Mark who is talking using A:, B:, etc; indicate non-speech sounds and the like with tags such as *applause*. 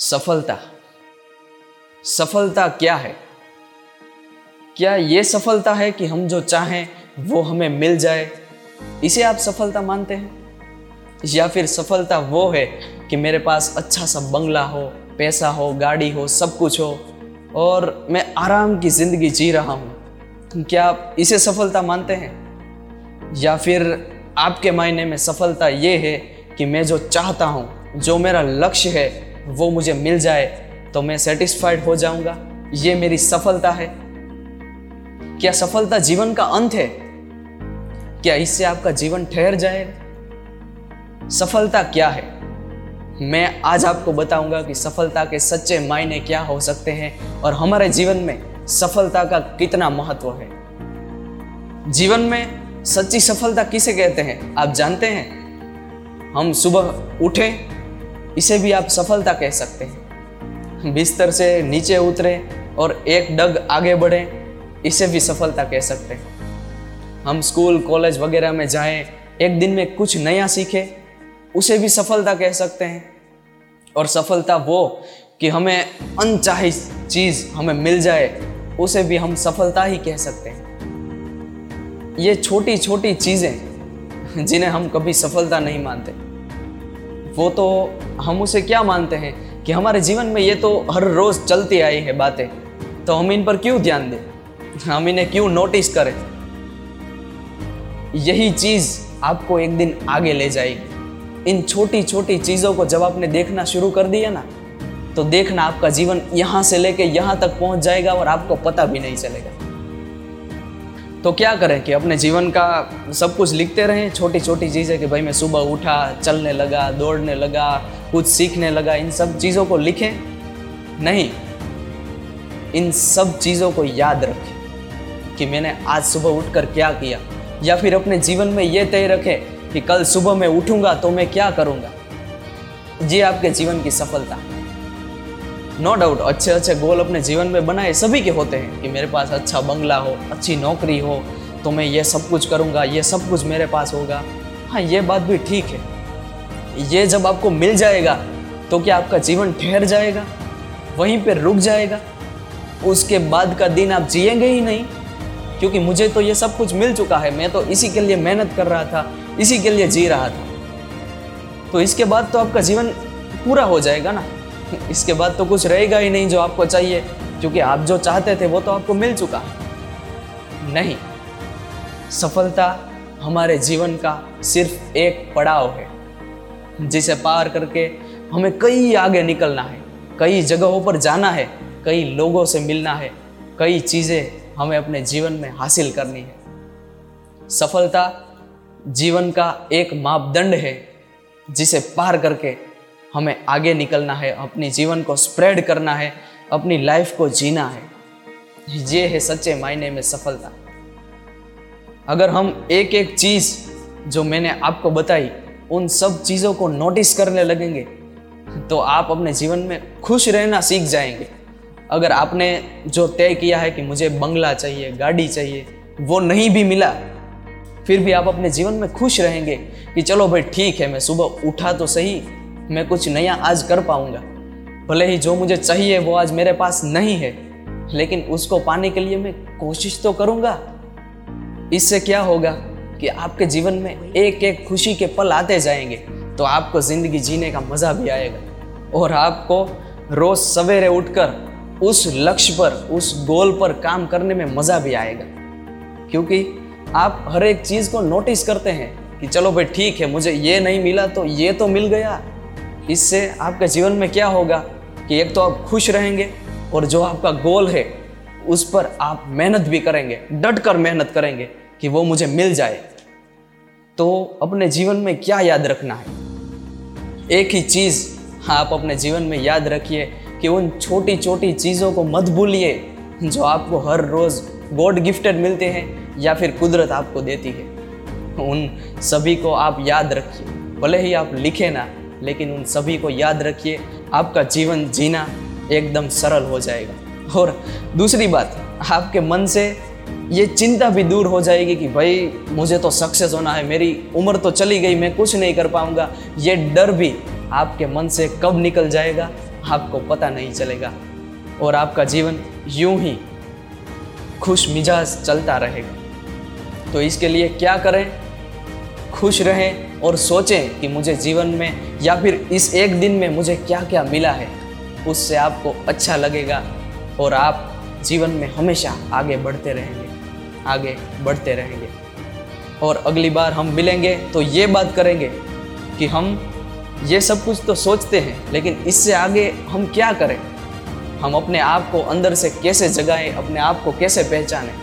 A: सफलता। सफलता क्या है? क्या ये सफलता है कि हम जो चाहें, वो हमें मिल जाए? इसे आप सफलता मानते हैं? या फिर सफलता वो है कि मेरे पास अच्छा सा बंगला हो, पैसा हो, गाड़ी हो, सब कुछ हो, और मैं आराम की ज़िंदगी जी रहा हूँ? क्या आप इसे सफलता मानते हैं? या फिर आपके मायने में सफलता ये है कि मैं जो चाहता हूँ, जो मेरा लक्ष्य है वो मुझे मिल जाए तो मैं सेटिस्फाइड हो जाऊँगा। ये मेरी सफलता है। क्या सफलता जीवन का अंत है? क्या इससे आपका जीवन ठहर जाएगा सफलता क्या है? मैं आज आपको बताऊँगा कि सफलता के सच्चे मायने क्या हो सकते हैं और हमारे जीवन में सफलता का कितना महत्व है। जीवन में सच्ची सफलता किसे कहते हैं? आप जानते हैं? हम सुबह उठें इसे भी आप सफलता कह सकते हैं। बिस्तर से नीचे उतरे और एक डग आगे बढ़ें, इसे भी सफलता कह सकते हैं। हम स्कूल, कॉलेज वगैरह में जाएँ, एक दिन में कुछ नया सीखें, उसे भी सफलता कह सकते हैं। और सफलता वो कि हमें अनचाही चीज़ हमें मिल जाए, उसे भी हम सफलता ही कह सकते हैं। ये छोटी छोटी चीज़ें जिन्हें हम कभी सफलता नहीं मानते। वो तो हम उसे क्या मानते हैं कि हमारे जीवन में ये तो हर रोज़ चलती आई है बातें। तो हम इन पर क्यों ध्यान दें? हम इन्हें क्यों नोटिस करें? यही चीज़ आपको एक दिन आगे ले जाएगी। इन छोटी छोटी चीज़ों को जब आपने देखना शुरू कर दिया ना तो देखना आपका जीवन यहाँ से लेके यहाँ तक पहुँच जाएगा और आपको पता भी नहीं चलेगा। तो क्या करें कि अपने जीवन का सब कुछ लिखते रहें छोटी छोटी चीज़ें कि भाई मैं सुबह उठा, चलने लगा, दौड़ने लगा, कुछ सीखने लगा, इन सब चीज़ों को लिखें। नहीं, इन सब चीज़ों को याद रखें कि मैंने आज सुबह उठकर क्या किया। या फिर अपने जीवन में ये तय रखें कि कल सुबह मैं उठूँगा तो मैं क्या करूँगा। ये आपके जीवन की सफलता। नो डाउट अच्छे अच्छे गोल अपने जीवन में बनाए सभी के होते हैं कि मेरे पास अच्छा बंगला हो, अच्छी नौकरी हो तो मैं ये सब कुछ करूँगा, ये सब कुछ मेरे पास होगा। हाँ ये बात भी ठीक है। ये जब आपको मिल जाएगा तो क्या आपका जीवन ठहर जाएगा? वहीं पर रुक जाएगा। उसके बाद का दिन आप जिएँगे ही नहीं, क्योंकि मुझे तो ये सब कुछ मिल चुका है। मैं तो इसी के लिए मेहनत कर रहा था, इसी के लिए जी रहा था। तो इसके बाद तो आपका जीवन पूरा हो जाएगा ना। *laughs* इसके बाद तो कुछ रहेगा ही नहीं जो आपको चाहिए। क्योंकि आप जो चाहते थे, वो तो आपको मिल चुका। नहीं। सफलता हमारे जीवन का सिर्फ़ एक पड़ाव है, जिसे पार करके हमें कई आगे निकलना है, कई जगहों पर जाना है, कई लोगों से मिलना है, कई चीज़ें हमें अपने जीवन में हासिल करनी है। सफलता जीवन का एक मापदंड है, जिसे पार करके हमें आगे निकलना है, अपने जीवन को स्प्रेड करना है, अपनी लाइफ को जीना है। ये है सच्चे मायने में सफलता। अगर हम एक एक चीज़ जो मैंने आपको बताई, उन सब चीज़ों को नोटिस करने लगेंगे तो आप अपने जीवन में खुश रहना सीख जाएँगे। अगर आपने जो तय किया है कि मुझे बंगला चाहिए, गाड़ी चाहिए, वो नहीं भी मिला, फिर भी आप अपने जीवन में खुश रहेंगे कि चलो भाई ठीक है, मैं सुबह उठा तो सही मैं कुछ नया आज कर पाऊँगा। भले ही जो मुझे चाहिए वो आज मेरे पास नहीं है, लेकिन उसको पाने के लिए मैं कोशिश तो करूँगा। इससे क्या होगा कि आपके जीवन में एक एक खुशी के पल आते जाएँगे तो आपको ज़िंदगी जीने का मज़ा भी आएगा। और आपको रोज़ सवेरे उठकर उस लक्ष्य पर, उस गोल पर काम करने में मज़ा भी आएगा। क्योंकि आप हर एक चीज़ को नोटिस करते हैं कि चलो भाई ठीक है, मुझे ये नहीं मिला तो ये तो मिल गया। इससे आपके जीवन में क्या होगा कि एक तो आप खुश रहेंगे और जो आपका गोल है, उस पर आप मेहनत भी करेंगे डट कर मेहनत करेंगे कि वो मुझे मिल जाए। तो अपने जीवन में क्या याद रखना है? एक ही चीज़ आप अपने जीवन में याद रखिए कि उन छोटी छोटी चीज़ों को मत भूलिए जो आपको हर रोज़ गॉड गिफ्टेड मिलते हैं या फिर कुदरत आपको देती है। उन सभी को आप याद रखिए। भले ही आप लिखे ना लेकिन उन सभी को याद रखिए, आपका जीवन जीना एकदम सरल हो जाएगा। और दूसरी बात, आपके मन से ये चिंता भी दूर हो जाएगी कि भाई, मुझे तो सक्सेस होना है, मेरी उम्र तो चली गई, मैं कुछ नहीं कर पाऊँगा। ये डर भी आपके मन से कब निकल जाएगा, आपको पता नहीं चलेगा। और आपका जीवन यूँ ही खुश मिजाज चलता रहेगा। तो इसके लिए क्या करें? खुश रहें और सोचें कि मुझे जीवन में या फिर इस एक दिन में मुझे क्या क्या मिला है, उससे आपको अच्छा लगेगा और आप जीवन में हमेशा आगे बढ़ते रहेंगे, आगे बढ़ते रहेंगे। और अगली बार हम मिलेंगे तो ये बात करेंगे कि हम ये सब कुछ तो सोचते हैं, लेकिन इससे आगे हम क्या करें? हम अपने आप को अंदर से कैसे जगाएँ, अपने आप को कैसे पहचानें?